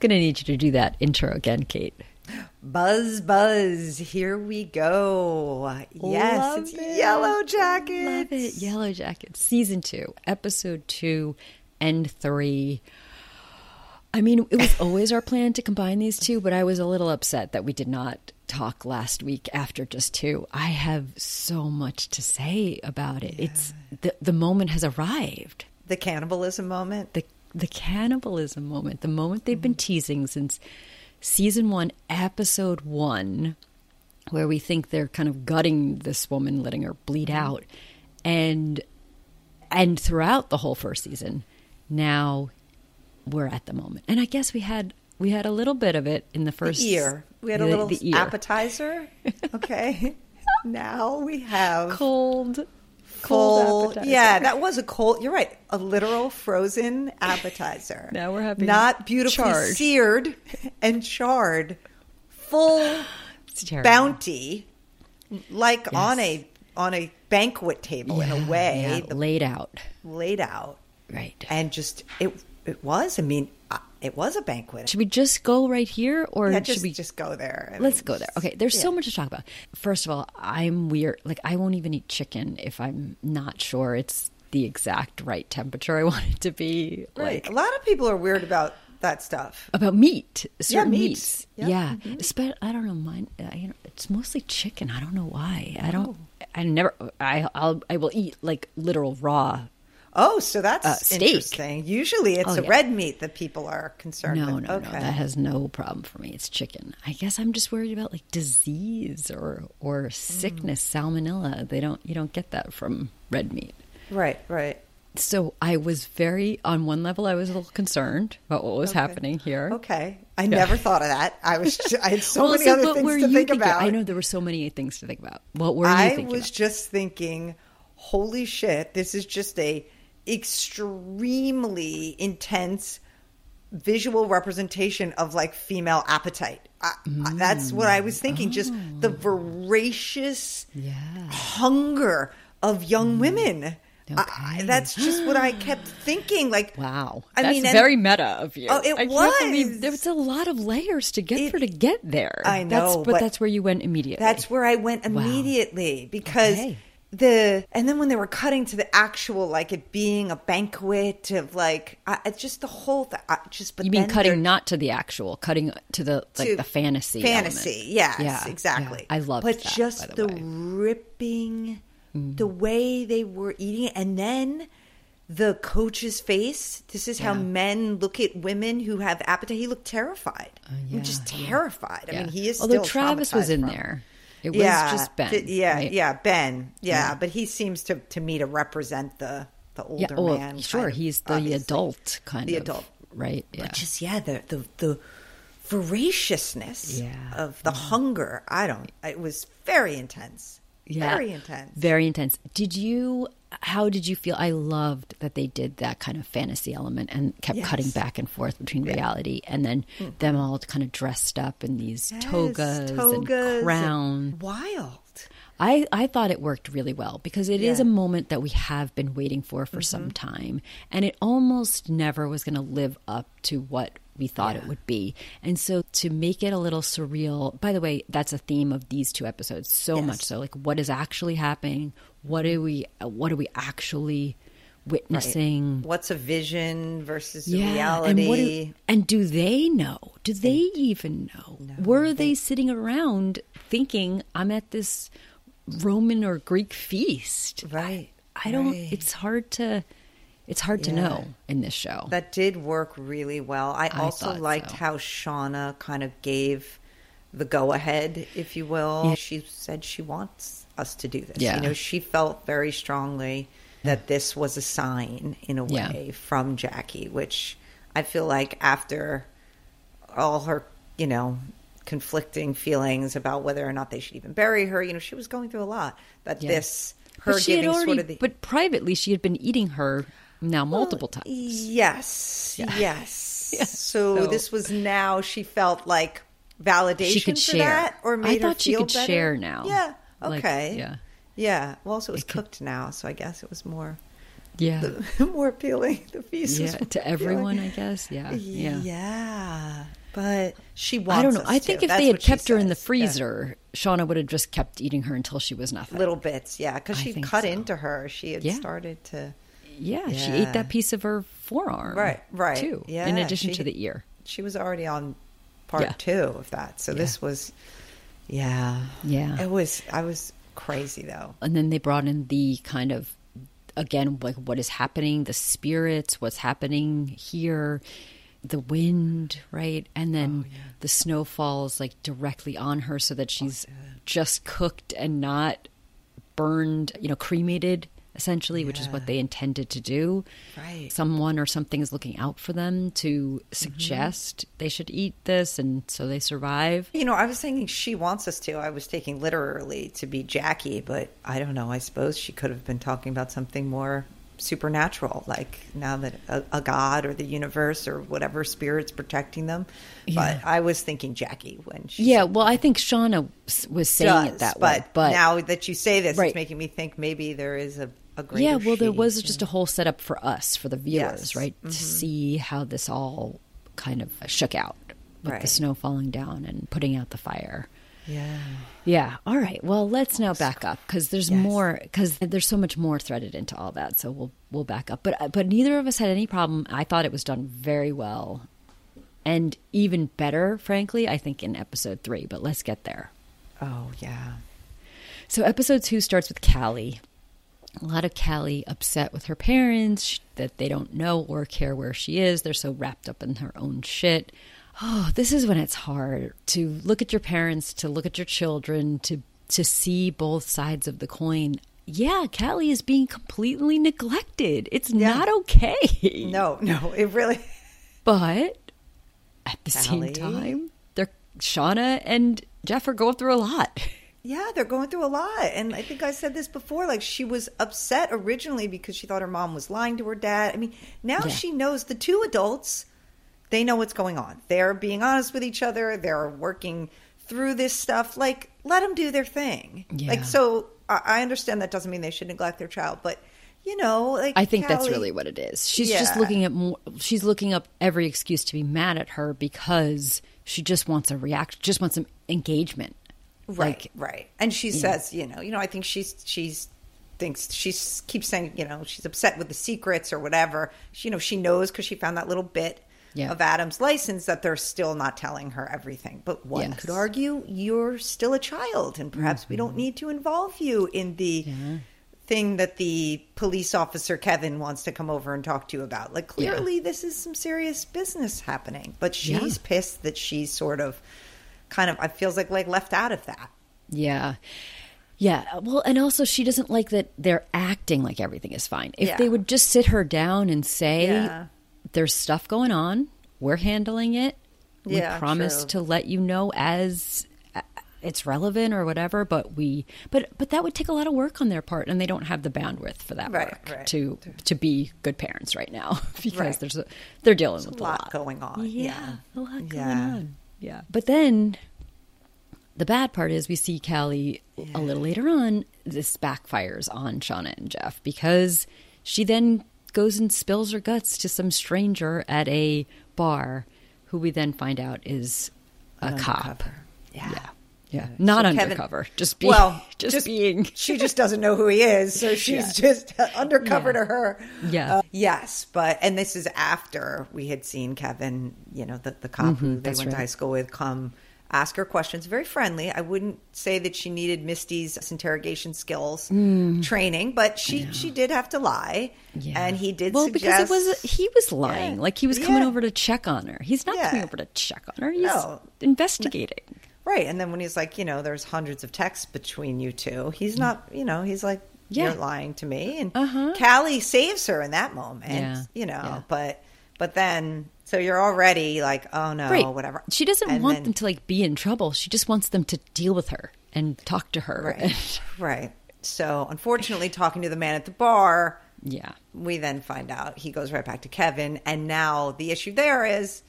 Gonna need you to do that intro again, Kate. Buzz, buzz. Here we go. Yes, Love it's it. Yellow Jackets. Love it. Yellow Jackets, season two, episode two and three. I mean, it was always our plan to combine these two, but I was a little upset that we did not talk last week after just two. I have so much to say about it. It's the the moment has arrived. The cannibalism moment. The the cannibalism moment, the moment they've been mm. teasing since season one, episode one, where we think they're kind of gutting this woman, letting her bleed mm-hmm. out, and and throughout the whole first season, now we're at the moment. And I guess we had we had a little bit of it in the first year. We had a little appetizer. Okay. now we have cold, cold. appetizer. Yeah, that was a cold. You're right. A literal frozen appetizer. Now we're having not beautifully charred. seared and charred, full bounty, like on a on a banquet table in a way, yeah, the- laid out. laid out, Right. and just it it was. I mean, uh, it was a banquet. Should we just go right here, or Yeah, should we just go there. I Let's mean, go there. Okay, there's so much to talk about. First of all, I'm weird. Like, I won't even eat chicken if I'm not sure it's the exact right temperature I want it to be. Right. Like, a lot of people are weird about that stuff. about meat, certain meat. meats. Yeah. Yeah, Mhm. Espe- I don't know. Mine, you know, it's mostly chicken. I don't know why. I don't. Oh. I never. I I'll, I will eat like literal raw. Oh, so that's Uh, steak. interesting. Usually, it's Oh, the yeah. red meat that people are concerned No, with. no, okay. no. That has no problem for me. It's chicken. I guess I'm just worried about like disease or or sickness, salmonella. They don't. You don't get that from red meat. right, right. So I was very, on one level, I was a little concerned about what was Okay. happening here. Okay. I never thought of that. I was. just, I had so Well, many so other things to think thinking? about. I know there were so many things to think about. What were you I was about? just thinking, holy shit! This is just a extremely intense visual representation of like female appetite. I, I- that's what I was thinking. Just the voracious Mm. Yeah. hunger of young women. I- I- that's just what I kept thinking. Like, Wow, I that's mean, and- very meta of you. Oh, it I was. believe there was a lot of layers to get It- for to get there. I that's, know, but, but that's where you went immediately. That's where I went immediately because Okay. The and then when they were cutting to the actual like it being a banquet of like I, it's just the whole th- I just but you mean cutting not to the actual, cutting to the like to the fantasy. fantasy element. yes Yeah, exactly yeah. I love but that. just the, the, ripping Mm-hmm. the way they were eating it and then the coach's face this is how men look at women who have appetite he looked terrified just Uh, yeah, yeah. terrified i mean he is Although still Travis was in from- there. It was just Ben. th- yeah, right? yeah, Ben. Yeah, Yeah. but he seems to to me to represent the the older Yeah, well, man. sure, of, he's the obviously. adult kind The of the adult. right? Yeah. But just yeah, the the the voraciousness Yeah. of the mm. hunger. I don't. It was very intense. Yeah, Very intense. Very intense. Did you? How did you feel? I loved that they did that kind of fantasy element and kept Yes. cutting back and forth between reality and then hmm. them all kind of dressed up in these Yes, togas, togas and and crowns. Wild. I, I thought it worked really well because it is Yeah. Mm-hmm. a moment that we have been waiting for for some time. And it almost never was going to live up to what we thought it would be. And so to make it a little surreal, by the way, that's a theme of these two episodes so Yes. much so. Like, what is actually happening? What are we, what are we actually witnessing? What's a vision versus Yeah, and what do, reality? and do they know? Do they even know? Were they sitting around thinking, "I'm at this Roman or Greek feast"? Right, I, I don't. right. It's hard to. It's hard to know in this show. That did work really well. I, I also liked so. how Shauna kind of gave the go ahead, if you will. Yeah. She said she wants us to do this. Yeah. You know, she felt very strongly that this was a sign in a Yeah. way from Jackie, which I feel like after all her, you know, conflicting feelings about whether or not they should even bury her, you know, she was going through a lot. That Yeah. this her but giving already. sort of the but privately, she had been eating her now multiple times. Yes, Yeah. yes. Yeah. So, So- this was now she felt like validation She could for share. that, or maybe. I made her thought she could better? share now. Yeah. Like, Okay. yeah. Yeah. Well, also it was It could- cooked now, so I guess it was more Yeah. more appealing. The feast yeah. To everyone, appealing. I guess. Yeah. Yeah. Yeah. But she wants I don't know. I think to. if That's they had kept her in the says. Yeah. freezer, Shauna would have just kept eating her until she was nothing. little bits, yeah, because she cut so. into her. She had Yeah. started to. Yeah, she ate that piece of her forearm. Right, right. Too. Yeah, in addition she- to the ear. She was already on part Yeah. two of that, so this was, yeah, Yeah. It was. I was crazy though. and then they brought in the kind of again like what is happening the spirits what's happening here the wind right? And then oh, the snow falls like directly on her so that oh, she's just cooked and not burned you know cremated essentially which is what they intended to do. Right. someone or something is looking out for them to mm-hmm. suggest they should eat this and so they survive. You know, I was thinking she wants us to. I was taking literally to be Jackie, but I don't know. I suppose she could have been talking about something more supernatural, like now that a, a god or the universe or whatever spirit's protecting them. Yeah. But I was thinking Jackie when she yeah well i think shauna was saying it that but, way but now that you say this, Right. it's making me think maybe there is a, a greater. yeah well there was just a whole setup for us for the viewers Yes. Mm-hmm. right to see how this all kind of shook out with Right. the snow falling down and putting out the fire yeah. yeah all right well let's now back up because there's Yes. more because there's so much more threaded into all that so we'll we'll back up but but neither of us had any problem i thought it was done very well and even better frankly i think in episode three but let's get there Oh yeah. So episode two starts with Callie. A lot of Callie upset with her parents that they don't know or care where she is. They're so wrapped up in her own shit. Oh, this is when it's hard to look at your parents, to look at your children, to to see both sides of the coin. Yeah, Callie is being completely neglected. It's Yeah. not okay. No, no, it really. But at the Callie. same time, they're Shauna and Jeff are going through a lot. Yeah, they're going through a lot. And I think I said this before. Like, she was upset originally because she thought her mom was lying to her dad. I mean, now Yeah. she knows the two adults, they know what's going on. They're being honest with each other, they're working through this stuff. Like, let them do their thing. Yeah. Like, so I understand that doesn't mean they should neglect their child, but, you know, like, I think that's really what it is. She's just looking at more, she's looking up every excuse to be mad at her because she just wants a reaction, just wants some engagement. Right, Like, right. And she Yeah. says, you know, you know, I think she's she's thinks she keeps saying, you know, she's upset with the secrets or whatever. She, you know, she knows because she found that little bit Yeah. of Adam's license that they're still not telling her everything. But one Yes. could argue you're still a child, and perhaps we don't need to involve you in the. Mm-hmm. Yeah. Thing that the police officer Kevin wants to come over and talk to you about. Like, Yeah. clearly, this is some serious business happening. But she's Yeah. pissed that she's sort of, kind of, I feels like like left out of that. yeah. Yeah. Well, and also she doesn't like that they're acting like everything is fine. If Yeah. they would just sit her down and say, Yeah. There's stuff going on, we're handling it. We Yeah, promise true. to let you know as uh, it's relevant or whatever, but we but but that would take a lot of work on their part and they don't have the bandwidth for that Right, work right. to to be good parents right now because Right. there's a, they're dealing with a lot going on. Yeah, Yeah. a lot going Yeah. on. Yeah. But then the bad part is we see Callie a little later on. This backfires on Shauna and Jeff because she then goes and spills her guts to some stranger at a bar who we then find out is a An cop. Yeah. Yeah. Yeah. Not So Kevin- undercover. just being, well, just, being. she just doesn't know who he is, so she's just undercover Yeah. to her. Yeah. Uh, yes, but and this is after we had seen Kevin, you know, the the cop who they Mm-hmm, went to high school with, come ask her questions. Very friendly. I wouldn't say that she needed Misty's interrogation skills training, but she she did have to lie, Mm. Yeah. and he did Well, suggest because it was he was lying. Yeah. Like he was coming Yeah. over to check on her. He's not Yeah. coming over to check on her. He's No. investigating. Right. And then when he's like, you know, there's hundreds of texts between you two, he's not, you know, he's like, Yeah. you're lying to me. And Uh-huh. Callie saves her in that moment, Yeah. you know, Yeah. but, but then, so you're already like, oh no, right. whatever. She doesn't And want then- them to like be in trouble. She just wants them to deal with her and talk to her. Right. right. So unfortunately, talking to the man at the bar, yeah. we then find out he goes right back to Kevin. And now the issue there is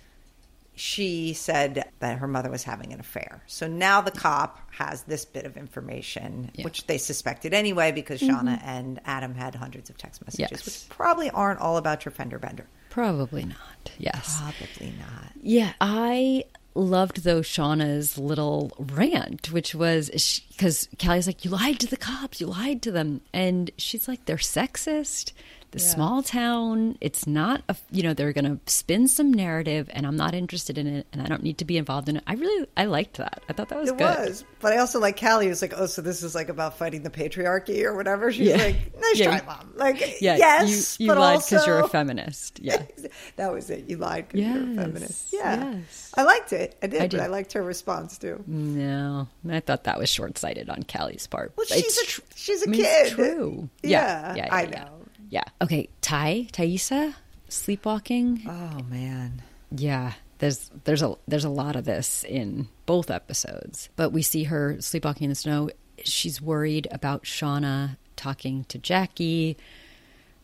she said that her mother was having an affair. So now the cop has this bit of information, Yeah. which they suspected anyway because mm-hmm. Shauna and Adam had hundreds of text messages, Yes. which probably aren't all about your fender bender. Probably not. Yes. Probably not. Yeah. I loved though Shauna's little rant, which was because Callie's like, "You lied to the cops. You lied to them," and she's like, "They're sexist." The yeah. small town. It's not, a, you know, they're going to spin some narrative, and I'm not interested in it, and I don't need to be involved in it. I really, I liked that. I thought that was it good. was, but I also like Callie was like, oh, so this is like about fighting the patriarchy or whatever. She's yeah. like, nice yeah. try, mom. Like, yeah, yes, you, you lied because also... you're a feminist. Yeah, that was it. You lied because yes. you're a feminist. Yeah, yes. I liked it. I did, I did, I liked her response too. No, I thought that was short sighted on Callie's part. Well, she's it's, a she's a I mean, kid. true. Yeah, yeah, I know. Yeah. Okay. Ty, Taissa, sleepwalking. Oh man. Yeah. There's there's a there's a lot of this in both episodes. But we see her sleepwalking in the snow. She's worried about Shauna talking to Jackie.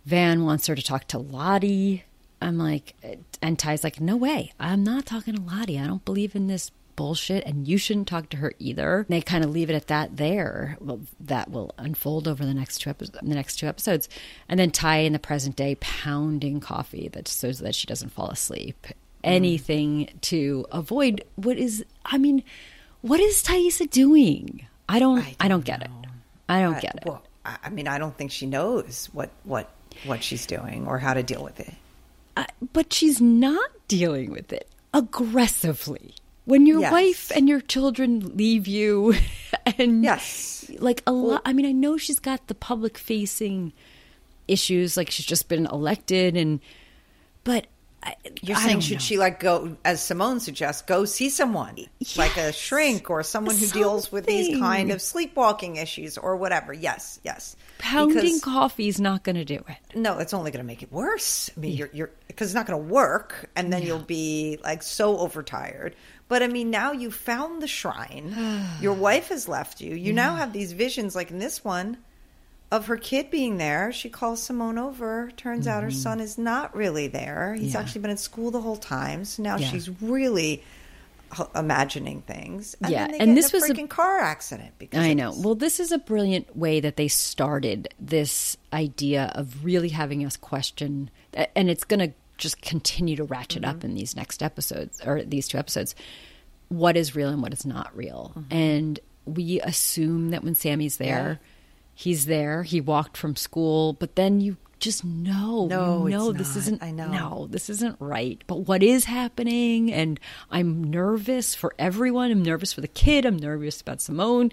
Van wants her to talk to Lottie. I'm like, and Ty's like, no way. I'm not talking to Lottie. I don't believe in this bullshit and you shouldn't talk to her either. They kind of leave it at that there. Well, that will unfold over the next two episodes, the next two episodes. And then Ty in the present day pounding coffee that so that she doesn't fall asleep. Mm. Anything to avoid what is I mean, what is Taissa doing? I don't I don't, I don't get it. I don't I, get it. Well, I mean, I don't think she knows what what what she's doing or how to deal with it. Uh, but she's not dealing with it aggressively when your yes. wife and your children leave you and yes like a lot i mean i know she's got the public facing issues like she's just been elected and but you're I saying should know. she like go as Simone suggests go see someone yes. like a shrink or someone who Something. deals with these kind of sleepwalking issues or whatever. Yes, yes. Pounding coffee is not going to do it. No, it's only going to make it worse. I mean, yeah. you're you're because it's not going to work, and then yeah. you'll be like so overtired. But I mean, now you found the shrine. Your wife has left you. You yeah. now have these visions, like in this one, of her kid being there. She calls Simone over. Turns mm-hmm. out her mm-hmm. son is not really there. He's yeah. actually been in school the whole time. So now yeah. she's really imagining things. And yeah, and this was a car accident. Because I know. Well, this is a brilliant way that they started this idea of really having us question, and it's going to just continue to ratchet mm-hmm. up in these next episodes or these two episodes what is real and what is not real. Mm-hmm. And we assume that when Sammy's there, yeah. he's there. He walked from school, but then you just know, no, no, this not. isn't. I know, no, this isn't right. But what is happening? And I'm nervous for everyone. I'm nervous for the kid. I'm nervous about Simone.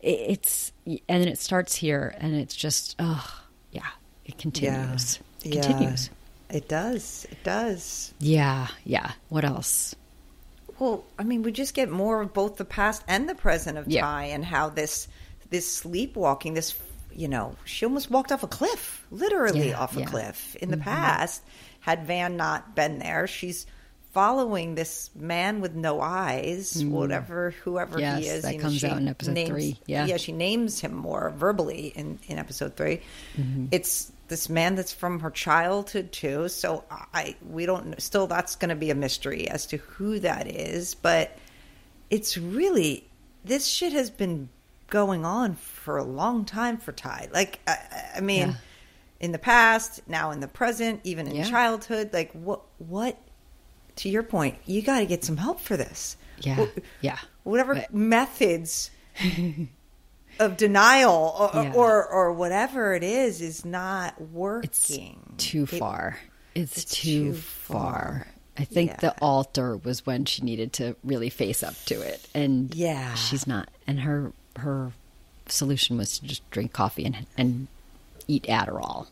It's and then it starts here, and it's just, oh, yeah, it continues. Yeah. It continues. It does. It does. Yeah. Yeah. What else? Well, I mean, we just get more of both the past and the present of yeah. Ty and how this this sleepwalking, this you know, she almost walked off a cliff, literally yeah, off a yeah. cliff in the mm-hmm. past. Had Van not been there, she's following this man with no eyes, mm. whatever whoever yes, he is. That comes out in episode names, three. Yeah, yeah, she names him more verbally in in episode 3 mm-hmm. It's this man that's from her childhood too. So I we don't still that's going to be a mystery as to who that is, but it's really this shit has been going on for a long time for Ty. Like I, I mean, yeah. in the past, now in the present, even in yeah. childhood, like what what to your point, you got to get some help for this. Yeah. yeah. Whatever but... methods of denial or, yeah. or, or whatever it is is not working. It's too far. It, it's, it's, too, too far. far. I think yeah. the altar was when she needed to really face up to it, and yeah, she's not. And her her solution was to just drink coffee and and eat Adderall.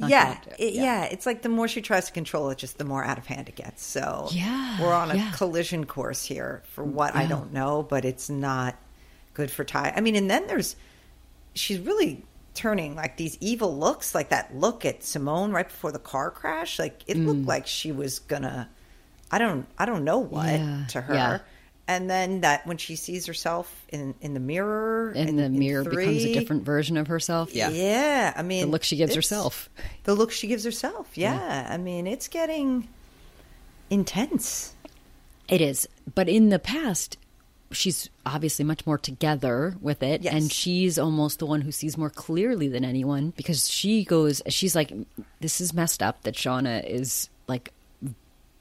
Yeah, it, yeah, yeah. It's like the more she tries to control it, just the more out of hand it gets. So yeah, we're on a yeah. collision course here for what I don't know, but it's not good for Ty. I mean, and then there's she's really turning like these evil looks, like that look at Simone right before the car crash. Like it mm. looked like she was gonna, I don't, I don't know what yeah. to her. Yeah. And then that when she sees herself in in the mirror, and in, the mirror three, becomes a different version of herself. Yeah, yeah. I mean, the look she gives herself. The look she gives herself. Yeah. yeah. I mean, it's getting intense. It is, but in the past, she's obviously much more together with it yes. and she's almost the one who sees more clearly than anyone because she goes she's like this is messed up that shauna is like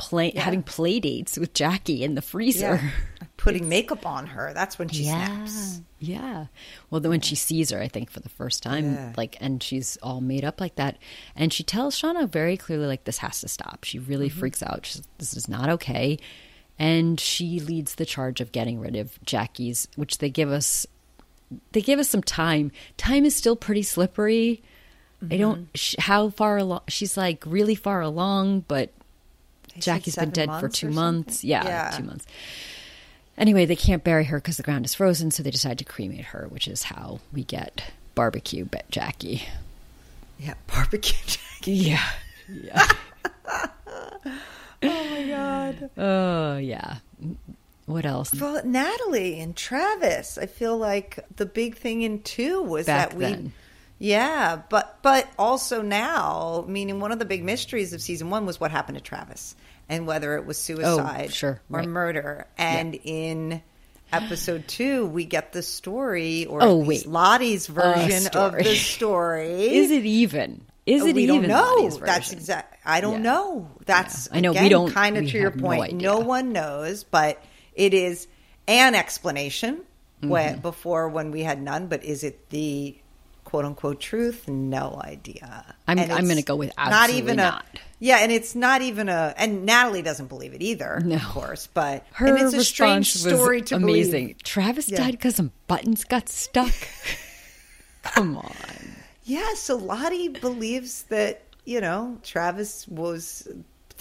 play having play dates with Jackie in the freezer. Yeah. Putting makeup on her. That's when she snaps. Yeah. Well, then when she sees her, I think for the first time, Yeah. like, and she's all made up like that, and she tells Shauna very clearly, like, this has to stop. She really Mm-hmm. freaks out. She's, this is not okay, and she leads the charge of getting rid of Jackie's, which they give us. They give us some time. Time is still pretty slippery. I don't sh- how far along. She's like really far along, but Jackie's been dead for two months. Yeah, Yeah. two months. Anyway, they can't bury her because the ground is frozen, so they decide to cremate her, which is how we get barbecue Bet Jackie. Yeah, barbecue Jackie. Yeah, yeah. Oh my god. Oh yeah. What else? Well, Natalie and Travis, I feel like the big thing in two was Back that we then. Yeah, but but also now, meaning one of the big mysteries of season 1 was what happened to Travis and whether it was suicide Oh, sure, or right. murder. And in episode 2, we get the story or Oh, wait. Lottie's version of the story. Is it even? Is it we even? Lottie's That's exact. I don't Yeah. know. That's Yeah. I know, we don't- Kind of to your no point. idea. No one knows, but it is an explanation. When, Mm-hmm. before when we had none, but is it the quote unquote truth? No idea. I'm- I'm gonna go with not even not. a. Yeah, and it's not even a. And Natalie doesn't believe it either. No. of course, but Her and it's a strange story to amazing. believe. Travis Yeah. died because some buttons got stuck. Come on. Yeah, so Lottie believes that, you know, Travis was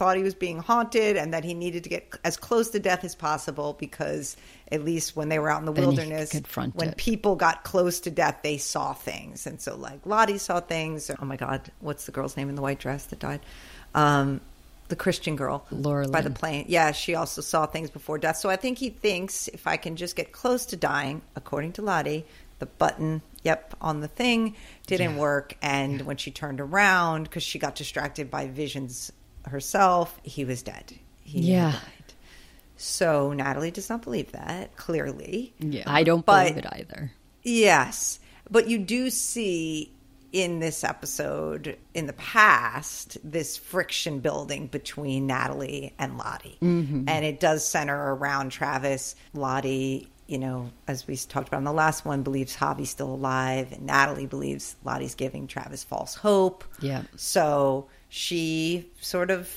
thought he was being haunted and that he needed to get as close to death as possible because at least when they were out in the Then wilderness when it. people got close to death they saw things. And so like Lottie saw things. Oh my god. What's the girl's name in the white dress that died? Um the Christian girl Laura by the plane. Yeah she also saw things before death. So I think he thinks if I can just get close to dying according to Lottie the button yep on the thing didn't Yeah. work. And when she turned around because she got distracted by visions herself he was dead he Yeah. died. so natalie does not believe that clearly Yeah, I don't But- believe it either. yes but you do see in this episode in the past this friction building between natalie and lottie Mm-hmm. and it does center around travis lottie you know as we talked about in the last one believes javi's still alive and natalie believes lottie's giving travis false hope Yeah. so she sort of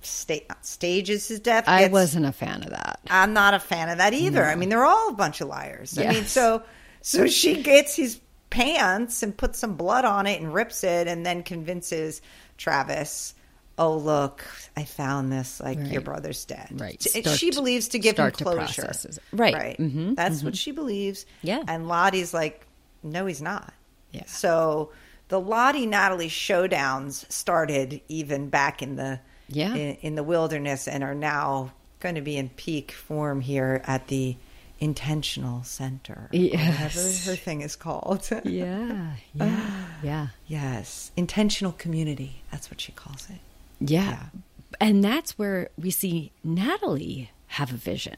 sta- stages his death I gets- wasn't a fan of that. I'm not a fan of that either. I mean, they're all a bunch of liars. I mean, so so she gets his pants and puts some blood on it and rips it, and then convinces Travis, "Oh, look, I found this. Like your brother's dead." Right. Start- she believes to give him closure. Right. Right. Mhm, That's what she believes. Yeah. And Lottie's like, "No, he's not." Yeah. So the Lottie Natalie showdowns started even back in the Yeah. in, in the wilderness and are now going to be in peak form here at the intentional center Yes. her thing is called Yeah, yeah, yeah, yes intentional community that's what she calls it yeah. Yeah. And that's where we see Natalie have a vision.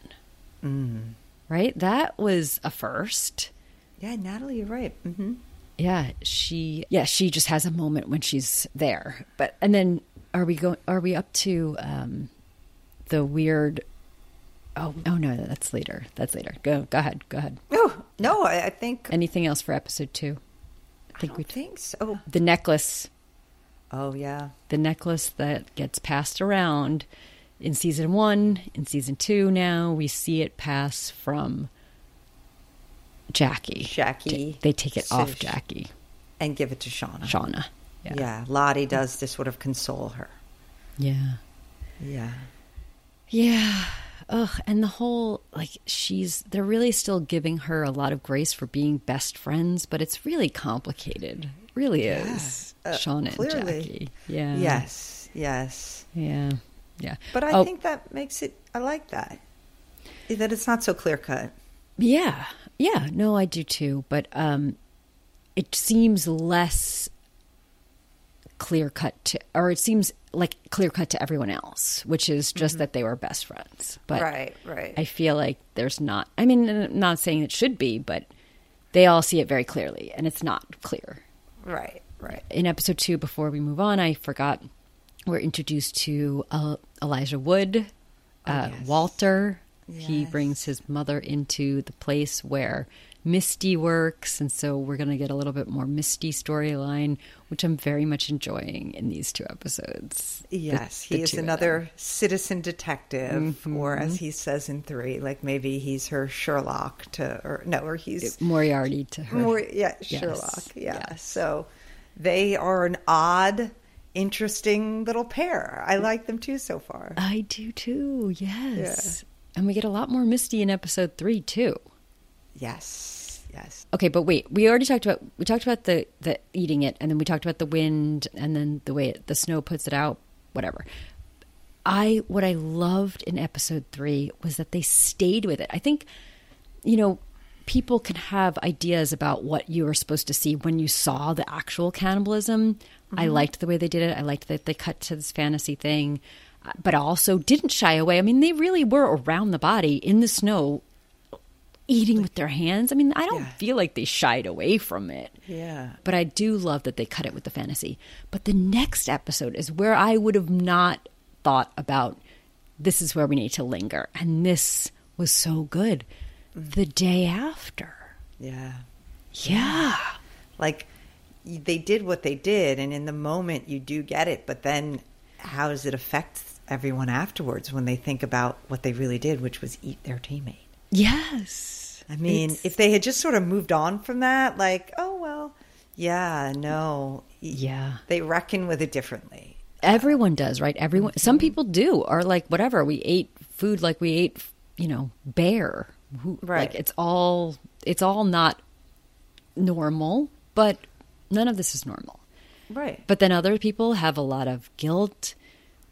Mm. Right? That was a first. yeah natalie you're right hmm Yeah, she yeah, she just has a moment when she's there. But and then are we going are we up to um the weird Oh, oh no, that's later. That's later. Go go ahead. Go ahead. oh no i, I think Anything else for episode 2? I i think don't we think so the necklace oh yeah the necklace that gets passed around in season one, in season two now, we see it pass from Jackie. Jackie. They take it So off Jackie. and give it to shauna Shauna. yeah. yeah. lottie does to sort of console her Yeah. yeah Yeah. Ugh. And the whole, like, she's, they're really still giving her a lot of grace for being best friends, but it's really complicated. It really is. Uh, Shauna clearly. and Jackie. Yeah. yes yes Yeah. Yeah. But I Oh, think that makes it. I like that. That it's not so clear cut. Yeah. Yeah. No, I do too. But um, it seems less clear cut to, or it seems like clear cut to everyone else, which is just that they were best friends. But right, right. I feel like there's not, I mean, I'm not saying it should be, but they all see it very clearly and it's not clear. right, right. In episode two, before we move on, I forgot we're introduced to uh, Elijah Wood, uh, yes. Walter. He brings his mother into the place where Misty works, and so we're going to get a little bit more Misty storyline, which I'm very much enjoying in these two episodes. Yes, the he is another citizen detective, or Mm-hmm. as he says in three, like maybe he's her Sherlock to, or no, or he's Moriarty to her. more, yeah, Yes, Sherlock, yeah. yes. So they are an odd, interesting little pair. I like them too so far. I do too. Yes, and we get a lot more Misty in episode three too. Yes, yes. Okay, but wait, we already talked about we talked about the the eating it, and then we talked about the wind, and then the way it, the snow puts it out. Whatever. I what I loved in episode three was that they stayed with it. I think, you know, people can have ideas about what you were supposed to see when you saw the actual cannibalism. I mm-hmm. liked the way they did it. I liked that they cut to this fantasy thing, but also didn't shy away. I mean, they really were around the body in the snow, eating with their hands. I mean, I don't Yeah. feel like they shied away from it. Yeah. But I do love that they cut it with the fantasy. But the next episode is where I would have not thought about this is where we need to linger. And this was so good. The day after. Yeah. Yeah. Like they did what they did, and in the moment you do get it, but then how does it affect everyone afterwards when they think about what they really did, which was eat their teammate? Yes. I mean, It's- if they had just sort of moved on from that, like, oh, well, yeah, no. Yeah. They reckon with it differently. everyone does, right? Everyone. Mm-hmm. Some people do, or like whatever. We ate food like we ate, you know, bear. Who, Right. Like it's all. It's all not normal, but none of this is normal. Right. But then other people have a lot of guilt,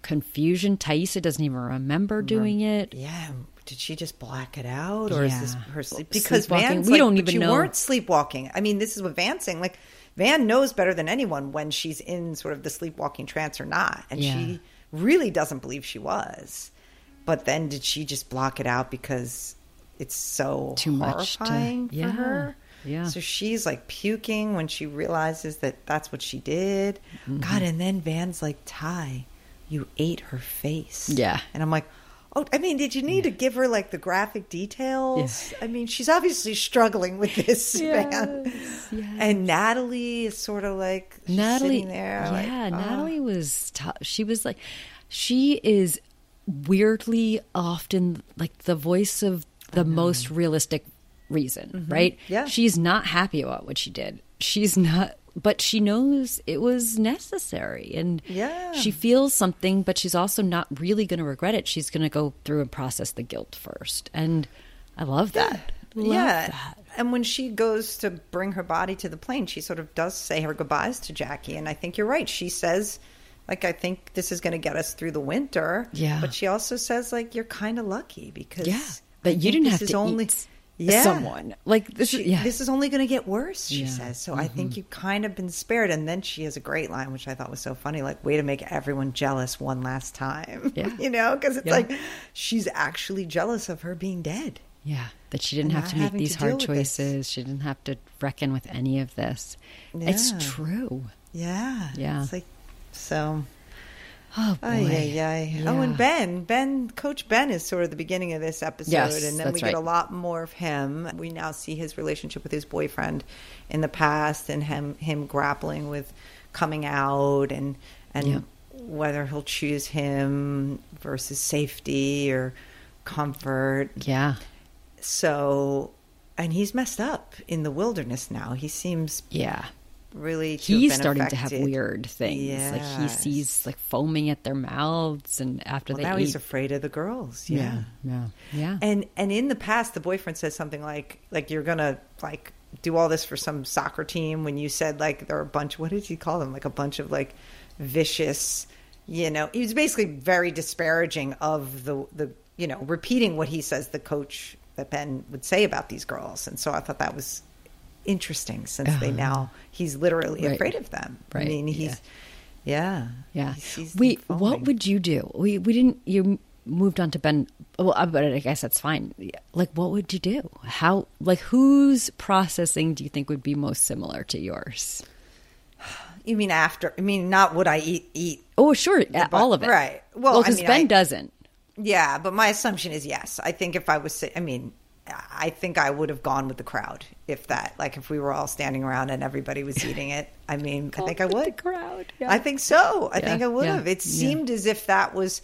confusion. Taissa doesn't even remember doing it. Yeah. Did she just black it out, or is this Yeah. her sleep? Because Van's we like, don't even you know. weren't sleepwalking. I mean, this is what Van's saying. Like Van knows better than anyone when she's in sort of the sleepwalking trance or not, and Yeah. she really doesn't believe she was. But then, did she just block it out because it's so Too much to- horrifying for yeah, her? yeah. So she's like puking when she realizes that that's what she did. Mm-hmm. God, and then Van's like, "Ty, you ate her face." Yeah. And I'm like, oh, I mean, did you need to give her like the graphic details? I mean, she's obviously struggling with this, man. yes. And Natalie is sort of like Natalie, sitting there. like, yeah, oh. Natalie was tough. She was like, she is weirdly often like the voice of the most realistic reason, right? Mm-hmm. Yeah. she's not happy about what she did. She's not, but she knows it was necessary, and Yeah. she feels something, but she's also not really going to regret it. She's going to go through and process the guilt first, and I love that. Love yeah. that. And when she goes to bring her body to the plane, she sort of does say her goodbyes to Jackie. And I think you're right. She says, like, I think this is going to get us through the winter. Yeah. But she also says, like, you're kind of lucky because Yeah, that you didn't this have is to only eat yeah. someone like this. She, is, yeah, This is only going to get worse, she Yeah. Mm-hmm. says. So I think you've kind of been spared. And then she has a great line, which I thought was so funny like, way to make everyone jealous one last time. Yeah. you know, because it's like she's actually jealous of her being dead. Yeah, that she didn't And have to make these to hard choices. She didn't have to reckon with any of this. It's true. Yeah. Yeah. It's like, so. Oh boy. Ay, ay, ay. Oh, and Ben, Ben, Coach Ben is sort of the beginning of this episode, Yes, and then we get a lot more of him. We now see his relationship with his boyfriend in the past, and him him grappling with coming out, and and Yeah. whether he'll choose him versus safety or comfort. Yeah. So, and he's messed up in the wilderness now. He seems Yeah. Really to He's starting to have weird things. Like he sees like foaming at their mouths and after Well, they now eat. he's afraid of the girls. yeah. Yeah. Yeah. And and in the past, the boyfriend says something like like you're gonna like do all this for some soccer team when you said like there are a bunch. What did he call them? Like a bunch of like vicious. You know, he was basically very disparaging of the the you know repeating what he says the coach that Ben would say about these girls. And so I thought that was interesting since they Uh-huh. now he's literally Right. afraid of them. Right, I mean, he's yeah Yeah. He Wait, what would you do? We we didn't. You moved on to Ben. Well, uh, but I guess that's fine. Like, what would you do? How? Like, whose processing do you think would be most similar to yours? You mean after? I mean, not would I eat eat? Oh, sure, but- all of it. right. Well, Well, I because mean, Ben I- doesn't. Yeah, but my assumption is yes. I think if I was, I mean, I think I would have gone with the crowd if that, like, if we were all standing around and everybody was eating it. I mean, I think I would. the crowd. yeah. I think so. I Yeah, think I would yeah, have. It seemed as if that was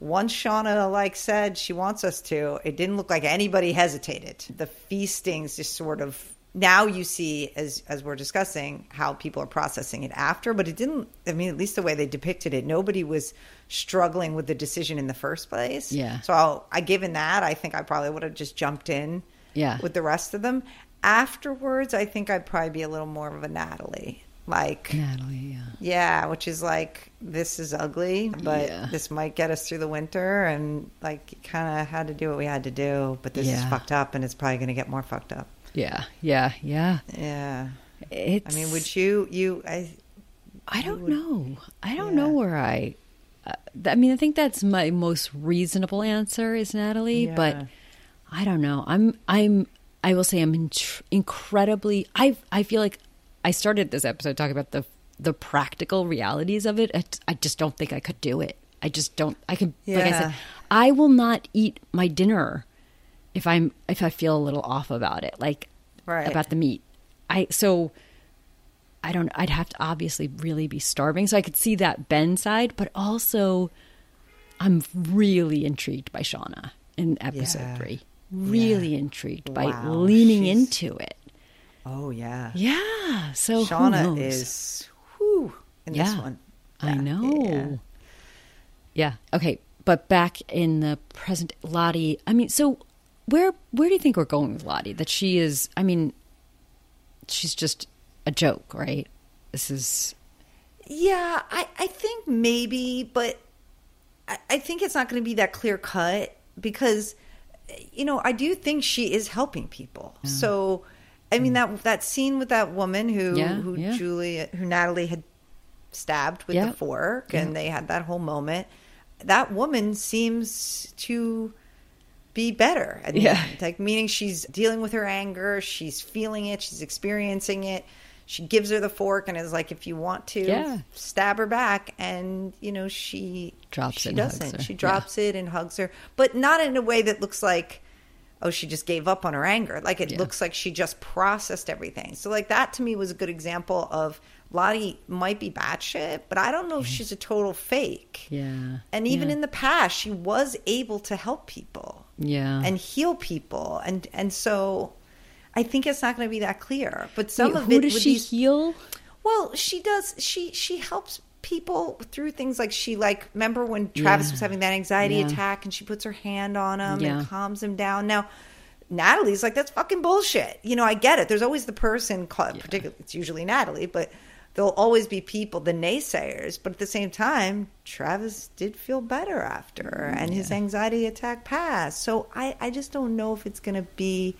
once Shauna like said she wants us to. It didn't look like anybody hesitated. The feastings just sort of now you see as as we're discussing how people are processing it after, but it didn't. I mean, at least the way they depicted it, nobody was struggling with the decision in the first place. Yeah. So I'll, I given that, I think I probably would have just jumped in. Yeah. With the rest of them. Afterwards, I think I'd probably be a little more of a Natalie. Like Natalie. Yeah. yeah, which is like this is ugly, but Yeah. this might get us through the winter, and like kind of had to do what we had to do. But this is fucked up, and it's probably going to get more fucked up. Yeah. Yeah. Yeah. Yeah, It's. I mean, would you? You? I. I don't would- know. I don't Yeah. know where I. Uh, I mean, I think that's my most reasonable answer is Natalie, but I don't know. I'm. I'm. I will say I'm in- incredibly. I. I feel like I started this episode talking about the the practical realities of it. I, I just don't think I could do it. I just don't. I can. Like I said, I will not eat my dinner if I'm if I feel a little off about it, like Right. about the meat. I so I don't. I'd have to obviously really be starving, so I could see that Ben side, but also I'm really intrigued by Shauna in episode Yeah. three. Really Yeah. intrigued by Wow, leaning she's- into it. Oh yeah. Yeah. So who Shauna is whew, in this Yeah. one. I know. yeah. Yeah. Okay. But back in the present, Lottie. I mean, so where where do you think we're going with Lottie? That she is. I mean, she's just a joke, right? This is. Yeah, I, I think maybe, but I, I think it's not going to be that clear cut because, you know, I do think she is helping people. So, I mean that that scene with that woman who Mm. Yeah, who yeah. Julia who Natalie had stabbed with Yeah. the fork, Yeah. and they had that whole moment. That woman seems to be better. at the Yeah. end. Like meaning she's dealing with her anger, she's feeling it, she's experiencing it. She gives her the fork and is like, if you want to Yeah. stab her back and you know, she Drops she it doesn't. her. She Yeah. drops it and hugs her. But not in a way that looks like oh, she just gave up on her anger. Like it Yeah. looks like she just processed everything. So like that to me was a good example of Lottie might be batshit, but I don't know if she's a total fake. Yeah. And even Yeah. in the past, she was able to help people Yeah. and heal people, and and so I think it's not going to be that clear. But some Wait, of who it does she these, heal? well, she does. She she helps people through things like she like remember when Travis Yeah. was having that anxiety Yeah. attack and she puts her hand on him Yeah. and calms him down. Now. Natalie's like that's fucking bullshit. You know, I get it. There's always the person, particularly it's usually Natalie, but there'll always be people, the naysayers. But at the same time, Travis did feel better after, and his anxiety attack passed. So I, I just don't know if it's going to be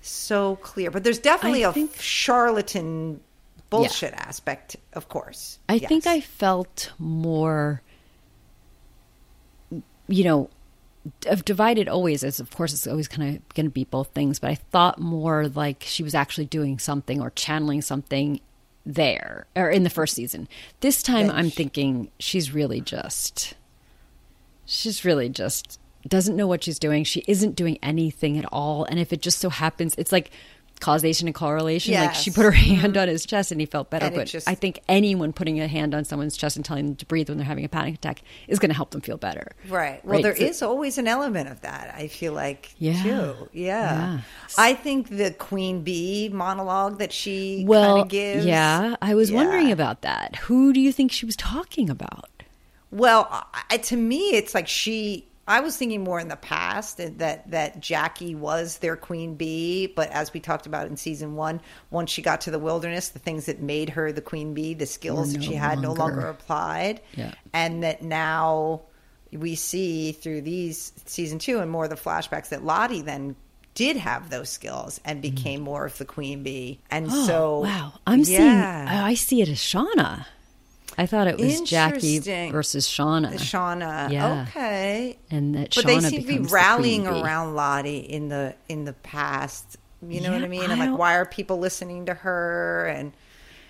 so clear. But there's definitely I a think- charlatan bullshit aspect, of course. I think I felt more, you know, of divided always as of course it's always kind of going to be both things, but I thought more like she was actually doing something or channeling something there or in the first season. This time I'm thinking she's really just she's really just doesn't know what she's doing. She isn't doing anything at all and if it just so happens it's like causation and correlation like she put her hand mm-hmm. on his chest and he felt better And but just- I think anyone putting a hand on someone's chest and telling them to breathe when they're having a panic attack is going to help them feel better. Right. Well, there So- is always an element of that. I feel like Yeah. too. Yeah. Yeah. I think the Queen Bee monologue that she Well, kind of gives. yeah, I was Yeah. wondering about that. Who do you think she was talking about? Well, I, to me, it's like she. I was thinking more in the past that that Jackie was their queen bee, but as we talked about in season one, once she got to the wilderness, the things that made her the queen bee, the skills Were that she no had, no longer- longer applied, Yeah. and that now we see through these season two and more of the flashbacks that Lottie then did have those skills and became more of the queen bee, and Mm. Oh, so wow, I'm seeing. I see it as Shauna. I thought it was Jackie versus Shauna, Shauna, Yeah. okay, and that but Shauna they seem to be rallying around Lottie in the in the past. You know what I mean? I And like, why are people listening to her? And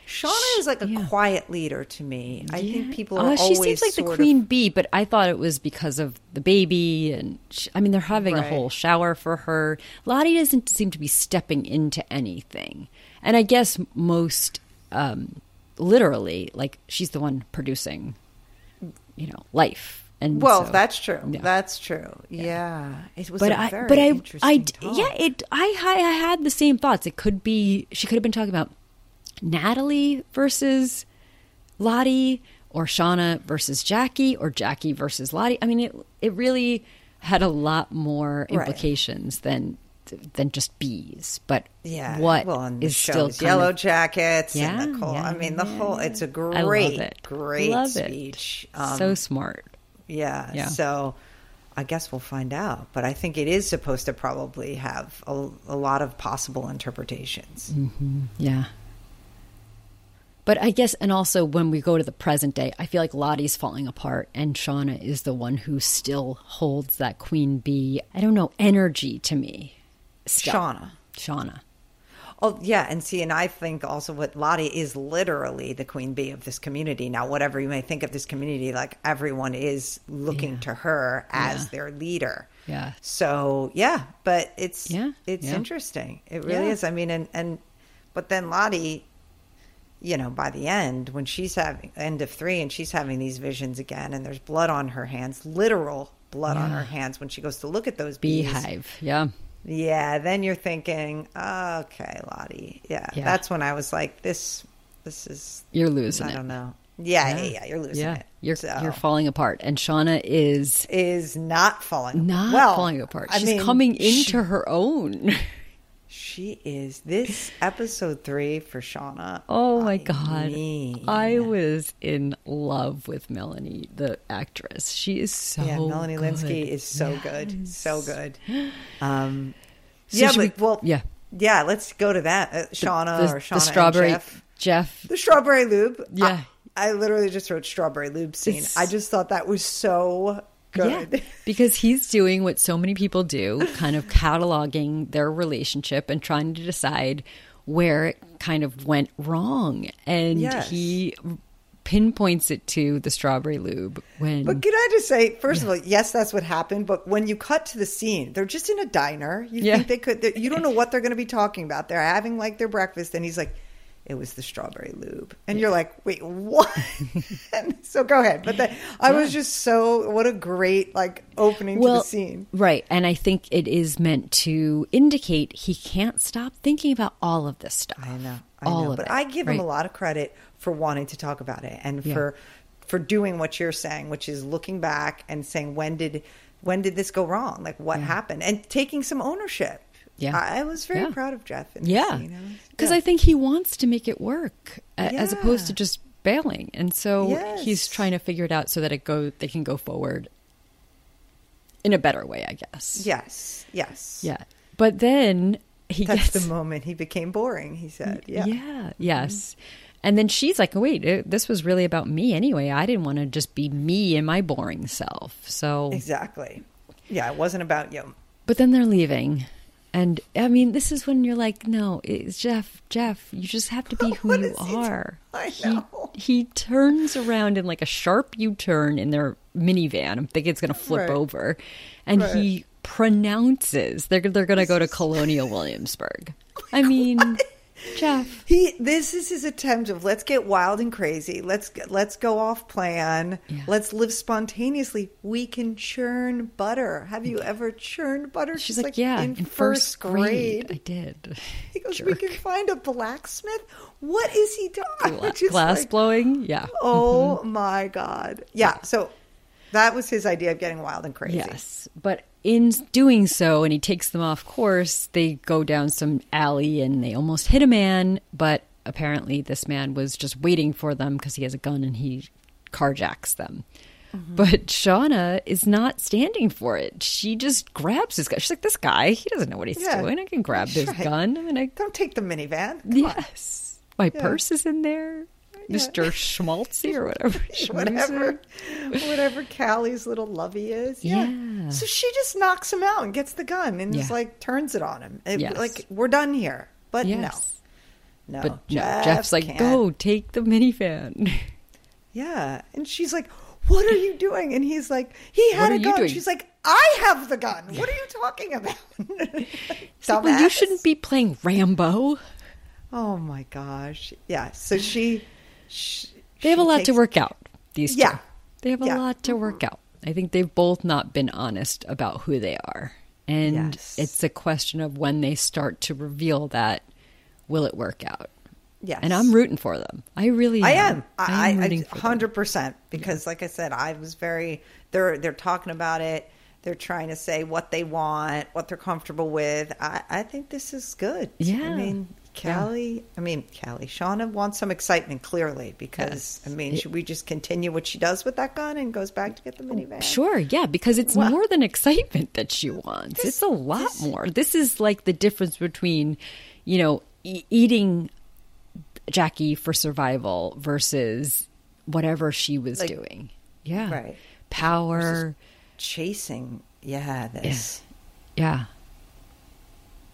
Shauna is like a yeah. quiet leader to me. I think people are she always seems like the queen Of, bee, but I thought it was because of the baby, and she, I mean, they're having a whole shower for her. Lottie doesn't seem to be stepping into anything, and I guess most um, literally, like she's the one producing, you know, life. And well, so- that's true. yeah. That's true. Yeah, it was but a I, very but I, interesting I, talk. yeah, it. I, I, I had the same thoughts. It could be she could have been talking about Natalie versus Lottie, or Shauna versus Jackie, or Jackie versus Lottie. I mean, it it really had a lot more Right. implications than than just bees. But Yeah. what well, is still Yellow of- Jackets Yeah, and the whole. yeah, I mean, the yeah, whole. It's a I love great, it. great Love it. speech. Um, so smart. Yeah. Yeah. So I guess we'll find out. But I think it is supposed to probably have a, a lot of possible interpretations. Yeah. But I guess, and also when we go to the present day, I feel like Lottie's falling apart, and Shauna is the one who still holds that queen bee. I don't know energy to me. Still. Shauna. Shauna. Oh, yeah. And see, and I think also what Lottie is literally the queen bee of this community. Now, whatever you may think of this community, like everyone is looking Yeah. to her as Yeah. their leader. Yeah. So yeah, but it's Yeah, it's yeah. interesting. It really is. I mean, and and but then Lottie, you know, by the end when she's having end of three and she's having these visions again, and there's blood on her hands, literal blood on her hands when she goes to look at those bees. Beehive. Yeah. Yeah, then you're thinking, okay, Lottie. Yeah, Yeah. that's when I was like, this, this is. You're losing I it. don't know. Yeah, yeah, yeah, you're losing Yeah. it. You're, So, you're falling apart. And Shauna is is not falling. not well, falling apart. I She's mean, coming she- into her own. She is this episode three for Shauna. Oh my I god. mean, I was in love with Melanie, the actress. She is so yeah, Melanie good. Lynskey is so good, so good. Um, So yeah, but well, yeah. yeah. Let's go to that, uh, Shauna the, or Shauna the strawberry Jeff. Jeff. The strawberry lube. Yeah. I, I literally just wrote strawberry lube scene. It's- I just thought that was so good. Yeah, because he's doing what so many people do, kind of cataloging their relationship and trying to decide where it kind of went wrong. And Yes. he pinpoints it to the strawberry lube when But can I just say, first of all, yes, that's what happened. But when you cut to the scene, they're just in a diner. You Yeah. think they could? You don't know what they're going to be talking about. They're having like their breakfast, and he's like, "It was the strawberry lube," and you're like, "Wait, what?" So go ahead. But the, I was just so what a great like opening to the scene. Right. And I think it is meant to indicate he can't stop thinking about all of this stuff. I know, I all know. of But it, I give him a lot of credit for wanting to talk about it and Yeah. for for doing what you're saying, which is looking back and saying when did when did this go wrong? Like what happened? And taking some ownership. Yeah. I, I was very Yeah. proud of Jeff. Yeah. scene. I was- Because yeah. I think he wants to make it work a- as opposed to just bailing. And so he's trying to figure it out so that it go they can go forward in a better way, I guess. yes, yes, Yeah. But then he That's gets the moment he became boring. He said, "Yeah, Yeah. Yes. Mm-hmm. And then she's like, oh, wait, it, this was really about me anyway. I didn't want to just be me and my boring self. So, exactly. Yeah, it wasn't about you. but then they're leaving. And I mean, this is when you're like, no, it's Jeff, Jeff, you just have to be who you is he are. I He- know. He, turns around in like a sharp U turn in their minivan. I'm thinking it's going to flip Right. over. And Right. he pronounces they're, they're going to go to Colonial Williamsburg. I mean, Jeff. He this is his attempt of let's get wild and crazy. Let's let's go off plan. Yeah. Let's live spontaneously. We can churn butter. Have you ever churned butter? She's like, yeah, in, first grade, I did. He goes, Jerk. we can find a blacksmith. What is he doing? Gla- glass like, blowing, yeah. Oh mm-hmm. my god! Yeah, so that was his idea of getting wild and crazy. Yes, but in doing so, and he takes them off course, they go down some alley and they almost hit a man, but apparently this man was just waiting for them because he has a gun and he carjacks them. Mm-hmm. But Shauna is not standing for it. She just grabs his gun. She's like, "This guy, he doesn't know what he's Yeah. doing. I can grab this Right. gun. I mean, I, Don't take the minivan. Come on. yes, my Yeah. purse is in there, Mister Schmaltzy or whatever, whatever, whatever Callie's little lovey is. Yeah. Yeah. So she just knocks him out and gets the gun and just like turns it on him. It- Yes. Like we're done here, but Yes. no, but Jeff no, Jeff's like, can't. go take the minivan. Yeah. And she's like, What are you doing? And he's like, He had a gun. She's like, I have the gun. What are you talking about? Like, well, you shouldn't be playing Rambo. Oh my gosh. Yeah. So she. She They have a lot takes- to work out. These two. Yeah. They have a Yeah. lot to work out. I think they've both not been honest about who they are. And Yes. it's a question of when they start to reveal that, will it work out? Yes. And I'm rooting for them. I really I am. am. I, am I, rooting hundred percent. Because, like I said, I was very. They're they're talking about it. They're trying to say what they want, what they're comfortable with. I, I think this is good. Yeah. I mean, Callie. I mean, Callie. Shauna wants some excitement, clearly, because Yes. I mean, should we just continue what she does with that gun and goes back to get the oh, minivan? Sure, yeah, because it's Well- more than excitement that she wants. This- it's a lot this- more. This is like the difference between, you know, e- eating Jackie for survival versus whatever she was Like- doing. Yeah. Right. Power. Chasing. Yeah. This. Yeah.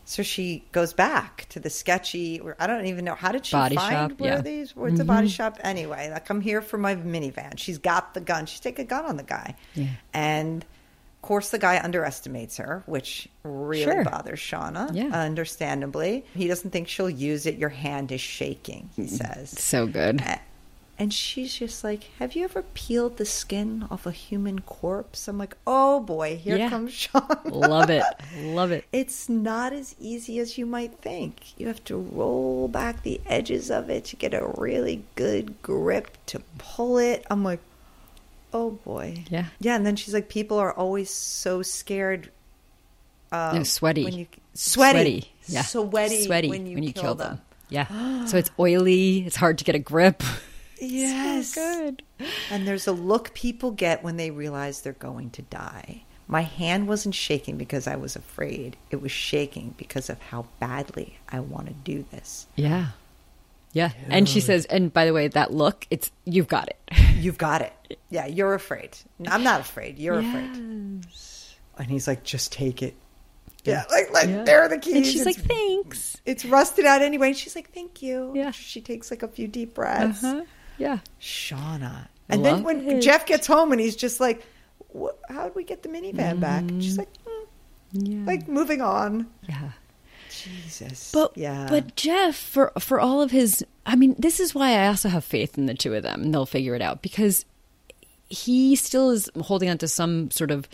So she goes back to the sketchy. Or I don't even know how did she Body find shop, where yeah. Mm-hmm. these? Where's the body shop anyway? Like I'm here for my minivan. She's got the gun. She's taking a gun on the guy, Yeah. and of course the guy underestimates her, which really Sure. bothers Shauna. Yeah. understandably, he doesn't think she'll use it. Your hand is shaking, he says. So good. And she's just like, Have you ever peeled the skin off a human corpse? I'm like, Oh boy, here Yeah. comes Shauna. Love it. Love it. It's not as easy as you might think. You have to roll back the edges of it to get a really good grip to pull it. I'm like, oh boy. Yeah. Yeah. And then she's like, people are always so scared. Uh, No, sweaty. When you, sweaty. Yeah. Sweaty. Sweaty when you, kill, them. Yeah. so it's oily. It's hard to get a grip. Yes. So good. And there's a look people get when they realize they're going to die. My hand wasn't shaking because I was afraid. It was shaking because of how badly I want to do this. Yeah. Yeah. And she says, and by the way, that look, it's you've got it. You've got it. Yeah, you're afraid. I'm not afraid. You're afraid. And he's like, just take it. Yeah, like like Yeah. there are the keys. And she's It's- like, thanks. it's rusted out anyway. And she's like, thank you. Yeah. She takes like a few deep breaths. Uh-huh. Yeah. Shauna. And Love then when it. Jeff gets home and he's just like, how'd we get the minivan back? And she's like, "Hmm." Yeah. like moving on. yeah. Jesus. But yeah. but Jeff for for all of his I mean this is why I also have faith in the two of them and they'll figure it out because he still is holding on to some sort of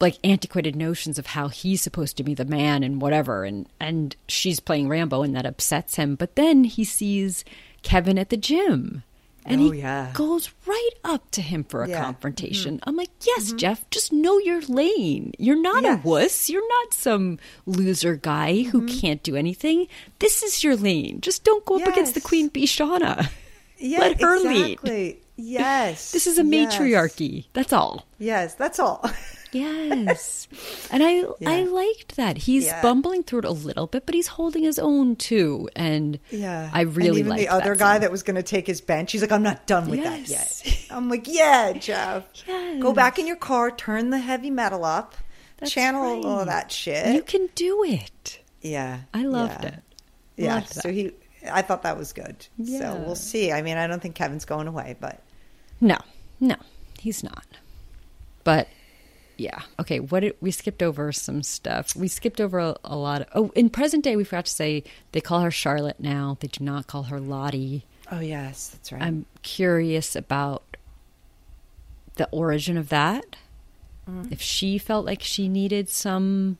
like antiquated notions of how he's supposed to be the man and whatever and and she's playing Rambo and that upsets him but then he sees Kevin at the gym and Oh, he yeah. goes right up to him for a Yeah. Mm-hmm. confrontation. I'm like, yes, Jeff, just know your lane. You're not Yes. a wuss. You're not some loser guy who Mm-hmm. can't do anything. This is your lane. Just don't go up against the Queen Bee Shauna. yeah, Let her lead. Yes. This is a Yes. matriarchy. That's all. Yes, that's all. Yes. and I I liked that. He's Yeah. bumbling through it a little bit, but he's holding his own too. And Yeah. I really liked the other that guy scene. that was going to take his bench. He's like, I'm not done with Yes. that yet. I'm like, yeah, Jeff. Yes. Go back in your car, turn the heavy metal up, That's channel right. all that shit. You can do it. yeah. I loved yeah. it. Yeah. Loved So he, I thought that was good. So we'll see. I mean, I don't think Kevin's going away, but No, no, he's not. But yeah, okay. What did, we skipped over some stuff. We skipped over a, a lot of. Oh, in present day, we forgot to say they call her Charlotte now. They do not call her Lottie. oh yes, that's right. I'm curious about the origin of that. Mm-hmm. If she felt like she needed some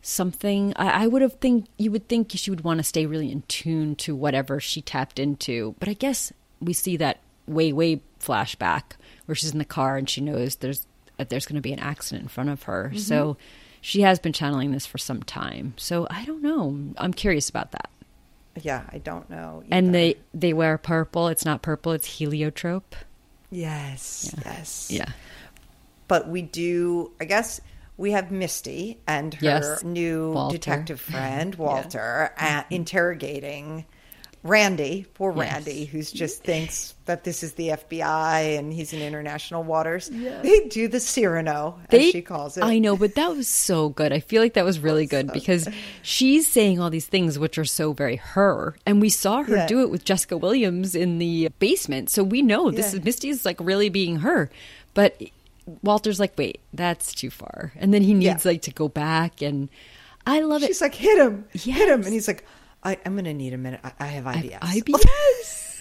something, I, I would have think you would think she would want to stay really in tune to whatever she tapped into. But I guess we see that way way flashback where she's in the car and she knows there's that there's going to be an accident in front of her. So she has been channeling this for some time. So I don't know. I'm curious about that. yeah, I don't know. And they they wear purple. It's not purple. It's heliotrope. yes, yes, Yeah. But we do. I guess we have Misty and her Yes. new Walter. detective friend Walter uh, interrogating Randy, poor Yes. Randy, who's just thinks that this is the FBI and he's in international waters. They do the Cyrano, as she calls it. I know, but that was so good. I feel like that was really good because she's saying all these things which are so very her, and we saw her Yeah. do it with Jessica Williams in the basement, so we know this Yeah. is Misty's like really being her. But Walter's like, wait, that's too far, and then he needs Yeah. like to go back, and I love it. She's like, hit him, hit him. And he's like, I, I'm going to need a minute. I, I have IBS. IBS.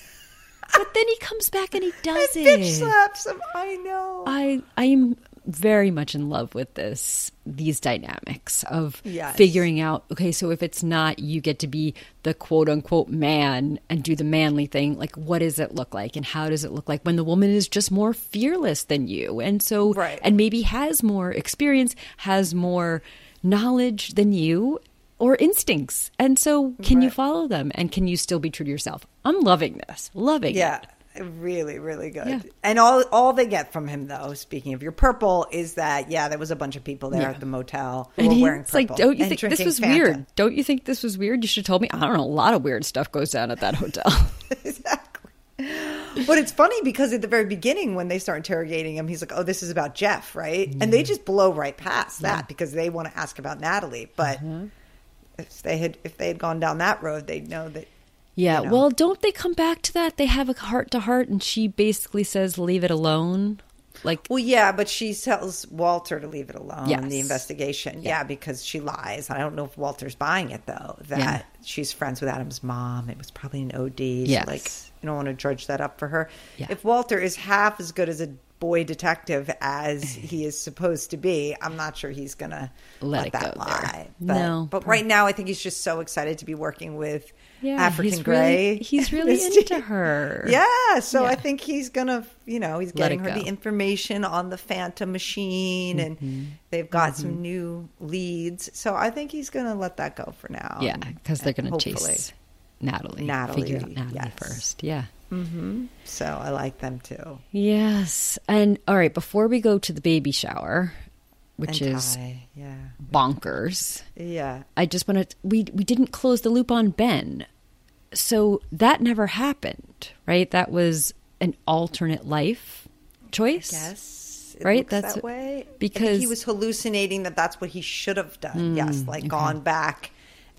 but then he comes back and he does And bitch it. slaps him. I know. I I am very much in love with this these dynamics of Yes. figuring out okay so if it's not you get to be the quote unquote man and do the manly thing like what does it look like and how does it look like when the woman is just more fearless than you and so Right. and maybe has more experience has more knowledge than you or instincts and so can you follow them and can you still be true to yourself i'm loving this loving yeah. it Really, really good. Yeah. And all all they get from him, though, speaking of your purple, is that yeah, there was a bunch of people there Yeah. at the motel who And were he's wearing purple like, don't you think this was Fanta. weird? Don't you think this was weird? You should have told me. I don't know. A lot of weird stuff goes down at that hotel. exactly. But it's funny because at the very beginning, when they start interrogating him, he's like, "Oh, this is about Jeff, right?" And they just blow right past that because they want to ask about Natalie. But Uh-huh. If they had if they had gone down that road, they'd know that. yeah. You know. Well, don't they come back to that? They have a heart to heart, and she basically says, "Leave it alone." Like, Well, yeah, but she tells Walter to leave it alone. Yes. The investigation, Yeah. yeah. because she lies. I don't know if Walter's buying it though. That Yeah. she's friends with Adam's mom. It was probably an OD. Yes. So, like you don't want to drudge that up for her. Yeah. If Walter is half as good as a boy detective as he is supposed to be, I'm not sure he's gonna Let let, it that lie. But, No. but right now, I think he's just so excited to be working with yeah, African he's Gray. Really, he's really into her. Yeah, so Yeah. I think he's gonna, you know, he's getting her go. the information on the Phantom machine, Mm-hmm. and they've got some new leads. So I think he's gonna let that go for now. yeah, because they're going to chase Natalie. Natalie, figure out Natalie yes. first. Yeah. Mm-hmm. So I like them too. Yes, and all right. Before we go to the baby shower, which and is yeah, bonkers. yeah. I just want to we we didn't close the loop on Ben. So that never happened, right? That was an alternate life choice. Yes, Right? That's- that way. Because- he was hallucinating that that's what he should have done. Mm, yes, like gone back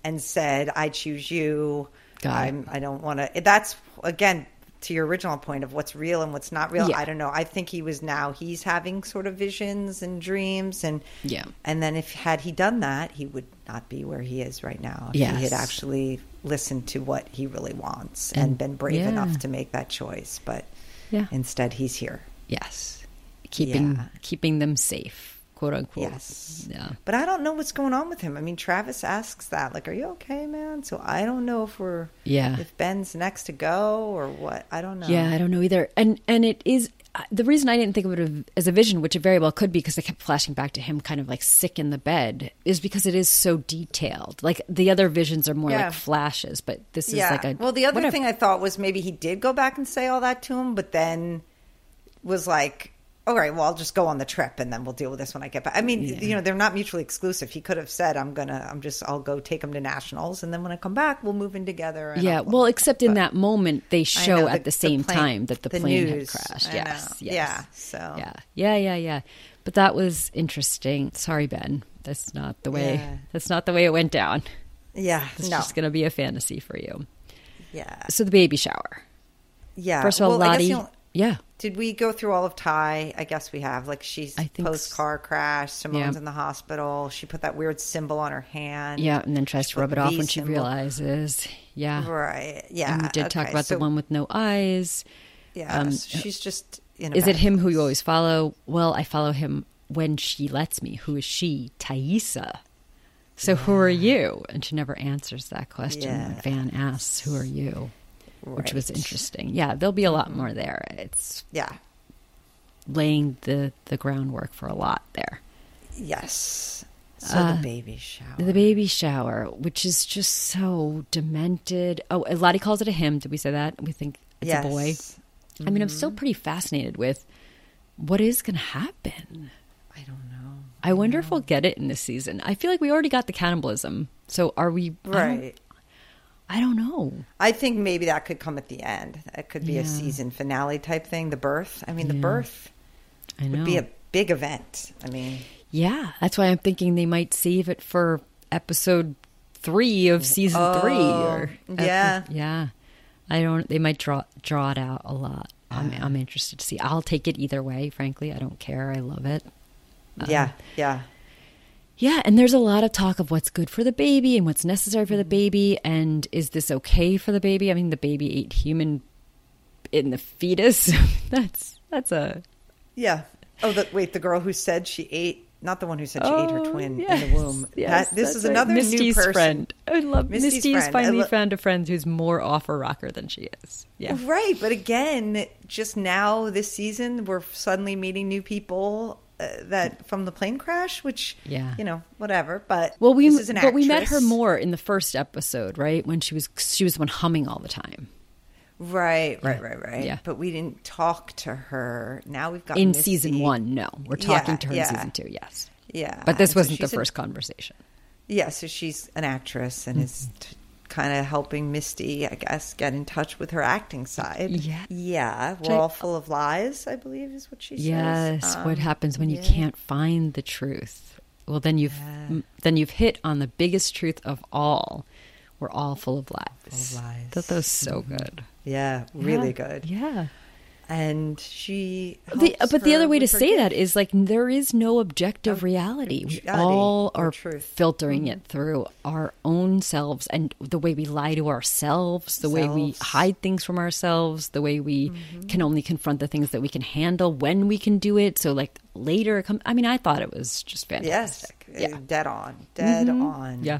and said, "I choose you." I'm, I don't want to. That's again to your original point of what's real and what's not real. Yeah. I don't know. I think he was now he's having sort of visions and dreams, and Yeah. And then if had he done that, he would not be where he is right now. If Yes. he had actually listened to what he really wants and, And- been brave yeah. enough to make that choice, but Yeah. instead he's here. Yes. Keeping Yeah. keeping them safe, quote unquote. Yes. Yeah. But I don't know what's going on with him. I mean, Travis asks that, like, "Are you okay, man?" So I don't know if we're, Yeah. if Ben's next to go or what. I don't know. Yeah, I don't know either. And and it is uh, the reason I didn't think of it as a vision, which it very well could be, because I kept flashing back to him, kind of like sick in the bed, is because it is so detailed. Like the other visions are more Yeah. like flashes, but this is like a well, the other whatever. thing I thought was maybe he did go back and say all that to him, but then was like, "All right, well, I'll just go on the trip and then we'll deal with this when I get back." I mean, you know, they're not mutually exclusive. He could have said, "I'm gonna, I'm just, I'll go take him to nationals, and then when I come back, we'll move in together." and Yeah, I'll- well, except in but- that moment, they show know, at the, same plane- time that the, the plane news. had crashed. Yes, yes. Yeah, so Yeah, yeah, yeah, yeah. But that was interesting. Sorry, Ben. That's not the way. Yeah. That's not the way it went down. yeah, It's no, just going to be a fantasy for you. yeah, So the baby shower. yeah. First of all, Well, Lottie. Yeah, Did we go through all of Tai? I guess we have. Like she's I think post car crash. Simone's Yeah. in the hospital. She put that weird symbol on her hand. yeah, and then tries She to rub it off when she symbol. realizes. Yeah, Right. Yeah. and we did talk about so- the one with no eyes. Yeah. um, so she's just. In a Is it him who you always follow? Well, I follow him when she lets me. Who is she? Taissa. So who are you? And she never answers that question. when Van asks, "Who are you?" Which was interesting. Yeah, there'll be a lot more there. It's Yeah. laying the the groundwork for a lot there. Yes. So Uh, the baby shower. The baby shower, which is just so demented. Oh, Lottie calls it a him. Did we say that? We think it's a boy. Yes. I mean, I'm still pretty fascinated with what is going to happen. I don't know. I wonder if we'll get it in this season. I feel like we already got the cannibalism. So are we? Right. I don't know. I think maybe that could come at the end. It could be Yeah. a season finale type thing. The birth. I mean, the birth I know. would be a big event. I mean, Yeah, that's why I'm thinking they might save it for episode three of season three. Or Oh, yeah. yeah. I don't. They might draw draw it out a lot. I'm Uh. I'm interested to see. I'll take it either way. Frankly, I don't care. I love it. yeah, yeah. Yeah, and there's a lot of talk of what's good for the baby and what's necessary for the mm-hmm. baby, and is this okay for the baby? I mean, the baby ate human in the fetus. that's that's a Yeah. Oh, the, wait, the girl who said she ate, not the one who said she ate her Oh, twin yes, in the womb. yes, that, this is right. another new Misty's person. friend. I love Misty's Misty's, friend. Finally lo- found a friend who's more off a rocker than she is. Yeah, Right, but again, just now this season, we're suddenly meeting new people uh, that from the plane crash, which Yeah. you know, whatever. But Well, we this is an but we met her more in the first episode, right? When she was she was the one humming all the time Right, right, right, right. Yeah. But we didn't talk to her. Now we've got in Misty. season one. No, we're talking Yeah, to her yeah. in season two. Yes, Yeah, but this and wasn't the she's an- first conversation. Yeah, so she's an actress and is Mm-hmm. t- kind of helping Misty, I guess, get in touch with her acting side. Yeah. Yeah. We're I- all full of lies, I believe is what she Yes, says. what Um, happens when you can't find the truth? Well, then you've Yeah. then you've hit on the biggest truth of all. We're all full of lies. Full of lies. Mm-hmm. That, that was so good. Yeah, really Yeah. good. Yeah. And she. The, but the other way to say that gift. is like there is no objective Of reality. We all are truth. filtering Mm-hmm. it through our own selves and the way we lie to ourselves, the way we hide things from ourselves, the way we Mm-hmm. can only confront the things that we can handle when we can do it. So like later, come. I mean, I thought it was just Yes. fantastic. uh, Dead on. Dead Mhm. on. Yeah.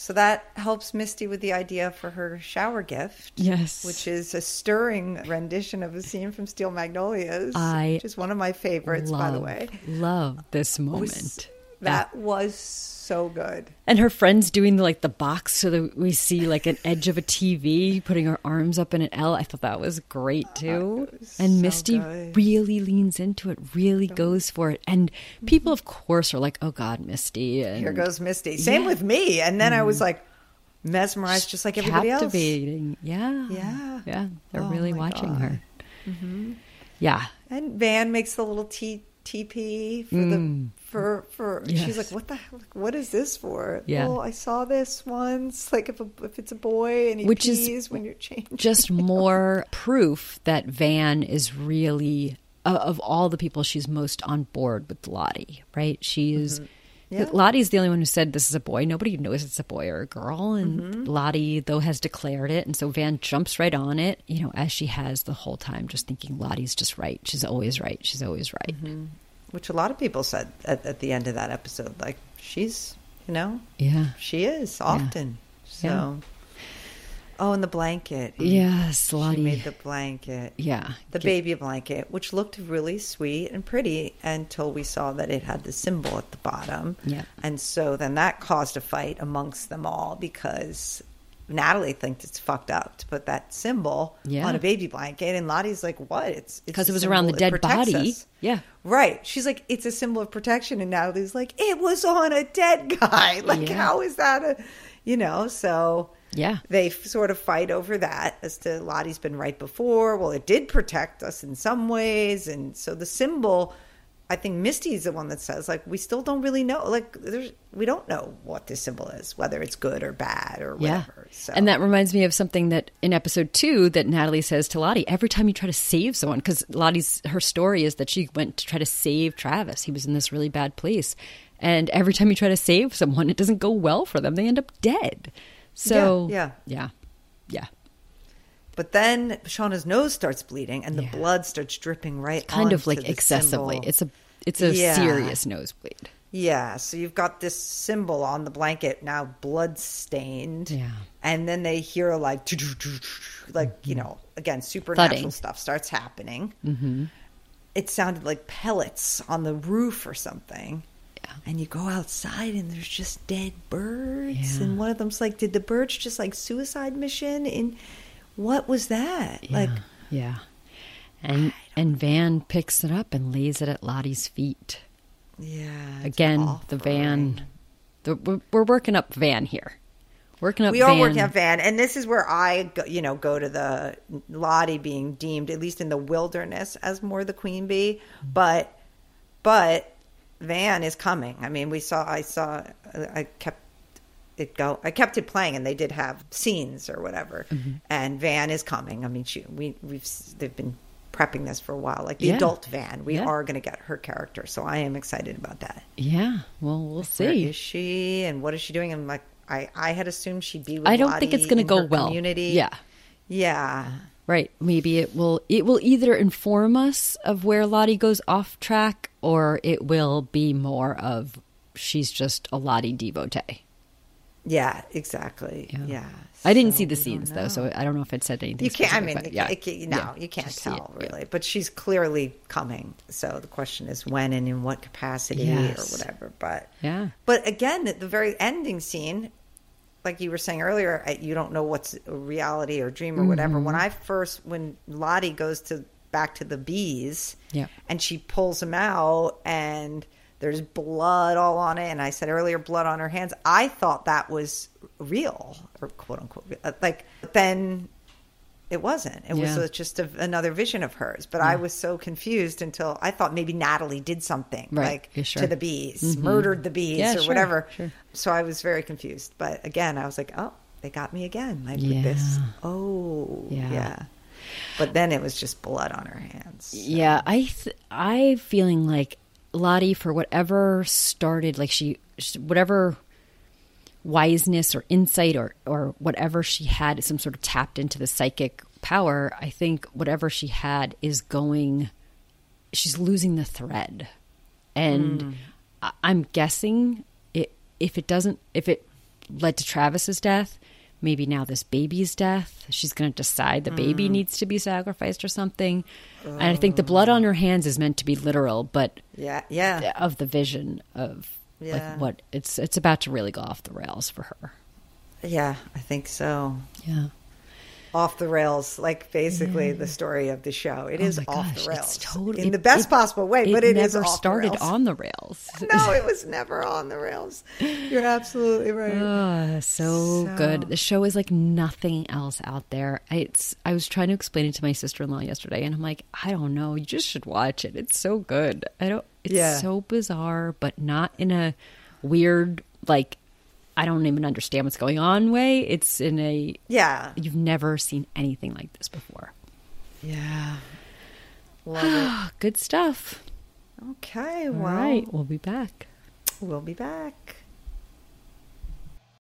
So that helps Misty with the idea for her shower gift. Yes. Which is a stirring rendition of a scene from Steel Magnolias. I which is one of my favorites, by the way. love this moment. That was so good. And her friends doing the, like the box so that we see like an edge of a TV, putting her arms up in an L. I thought that was great too. was And so Misty good. really leans into it, really goes for it. And mm-hmm. people, of course, are like, "Oh God, Misty!" And Here goes Misty. Same Yeah. with me. And then I was mm-hmm. like mesmerized just like everybody else. captivating. Yeah, Yeah. yeah. They're Oh, really watching God. her. Yeah, And Van makes the little T- TP for the mm. For for. She's Mm. Like, "What the hell? Like, what is this for?" Yeah. Oh, I saw this once. Like if a, if it's a boy and he Which is when you're changing. just more proof that Van is really uh, of all the people she's most on board with Lottie, right? She is Yeah. Lottie's the only one who said this is a boy. Nobody knows it's a boy or a girl, and Lottie though has declared it, and so Van jumps right on it, you know, as she has the whole time, just thinking Lottie's just right. She's always right. She's always right. Which a lot of people said at, at the end of that episode, like she's, you know, Yeah. she is often. So, Yeah. oh, and the blanket. Yes, she made the blanket. yeah. the baby blanket, which looked really sweet and pretty until we saw that it had the symbol at the bottom. Yeah. And so then that caused a fight amongst them all because Natalie thinks it's fucked up to put that symbol Yeah. on a baby blanket. And Lottie's like, what? It's because it was around the dead body. us." Yeah. Right. She's like, it's a symbol of protection. And Natalie's like, it was on a dead guy. Like, Yeah. how is that a, you know, so Yeah. they sort of fight over that as to Lottie's been right before. Well, it did protect us in some ways. And so the symbol, I think Misty's the one that says, like, we still don't really know. Like, there's, we don't know what this symbol is, whether it's good or bad or Yeah. whatever. So. And that reminds me of something that in episode two that Natalie says to Lottie every time you try to save someone, because Lottie's her story is that she went to try to save Travis. He was in this really bad place. And every time you try to save someone, it doesn't go well for them. They end up dead. So, Yeah, yeah. Yeah. But then Shauna's nose starts bleeding and the Yeah. blood starts dripping right Kind of like excessively. symbol. It's a it's a Yeah. serious nosebleed. Yeah, so you've got this symbol on the blanket now blood stained. Yeah. And then they hear like like, you know, again, supernatural Thudding. stuff starts happening. Mm-hmm. It sounded like pellets on the roof or something. Yeah. And you go outside and there's just dead birds Yeah. and one of them's like did the birds just like suicide mission and what was that? Like yeah. And and Van picks it up and lays it at Lottie's feet. yeah. Again, the van. The, we're, we're working up Van here. Working up we are Van. working up Van, and this is where I, go, you know, go to the Lottie being deemed, at least in the wilderness, as more the queen bee. Mm-hmm. But, but Van is coming. I mean, we saw. I saw. I kept it go. I kept it playing, and they did have scenes or whatever. Mm-hmm. And Van is coming. I mean, she. We we've they've been prepping this for a while. Like the Yeah. adult Van, we Yeah. are going to get her character. So I am excited about that. Yeah. Well, we'll Where see. is she and what is she doing? And like, I, I had assumed she'd be with I don't think it's going to go well. Community. Yeah. Yeah. Right. Maybe it will it will either inform us of where Lottie goes off track or it will be more of she's just a Lottie devotee. Yeah, exactly. Yeah. Yeah. I didn't So see the scenes though, so I don't know if it said anything. you can't. I mean, but it, yeah, it, can- no, Yeah. you can't Just tell it, really. But she's clearly coming. So the question is when and in what capacity Yes. or whatever. But Yeah. But again, at the very ending scene, like you were saying earlier, you don't know what's reality or dream or whatever. Mm-hmm. When I first, when Lottie goes to back to the bees, Yeah. and she pulls them out, and there's blood all on it, and I said earlier, blood on her hands. I thought that was real or quote unquote. Uh, like but then. It wasn't. It was Yeah. uh, just a, another vision of hers. But I was so confused until I thought maybe Natalie did something Right. like Yeah, sure. to the bees, murdered the bees, Yeah, or sure, whatever. sure. So I was very confused. But again, I was like, oh, they got me again. Like with this. Oh, Yeah. yeah. But then it was just blood on her hands. Yeah, I th- I feeling like Lottie for whatever started like she whatever wiseness or insight or or whatever she had some sort of tapped into the psychic power, I think whatever she had is going she's losing the thread. And hmm. I- I'm guessing it if it doesn't if it led to Travis's death, maybe now this baby's death, she's going to decide the baby mm. needs to be sacrificed or something. And I think the blood on mm. her hands is meant to be literal, but Yeah. Yeah. of the vision of Yeah. like what it's it's about to really go off the rails for her. Yeah. I think so. Yeah. Off the rails, like basically the story of the show. It Oh is off gosh, the rails it's totally in the best possible way, but it never off the started rails. on the rails. No, it was never on the rails. You're absolutely right. Ah, so, So- good. The show is like nothing else out there. I, it's I was trying to explain it to my sister in law yesterday, and I'm like, I don't know. You just should watch it. It's so good. I don't. It's Yeah. so bizarre, but not in a weird like I don't even understand what's going on way. It's in a yeah. you've never seen anything like this before. Yeah. Love it. Good stuff. Okay. All Well, right, we'll be back. we'll be back.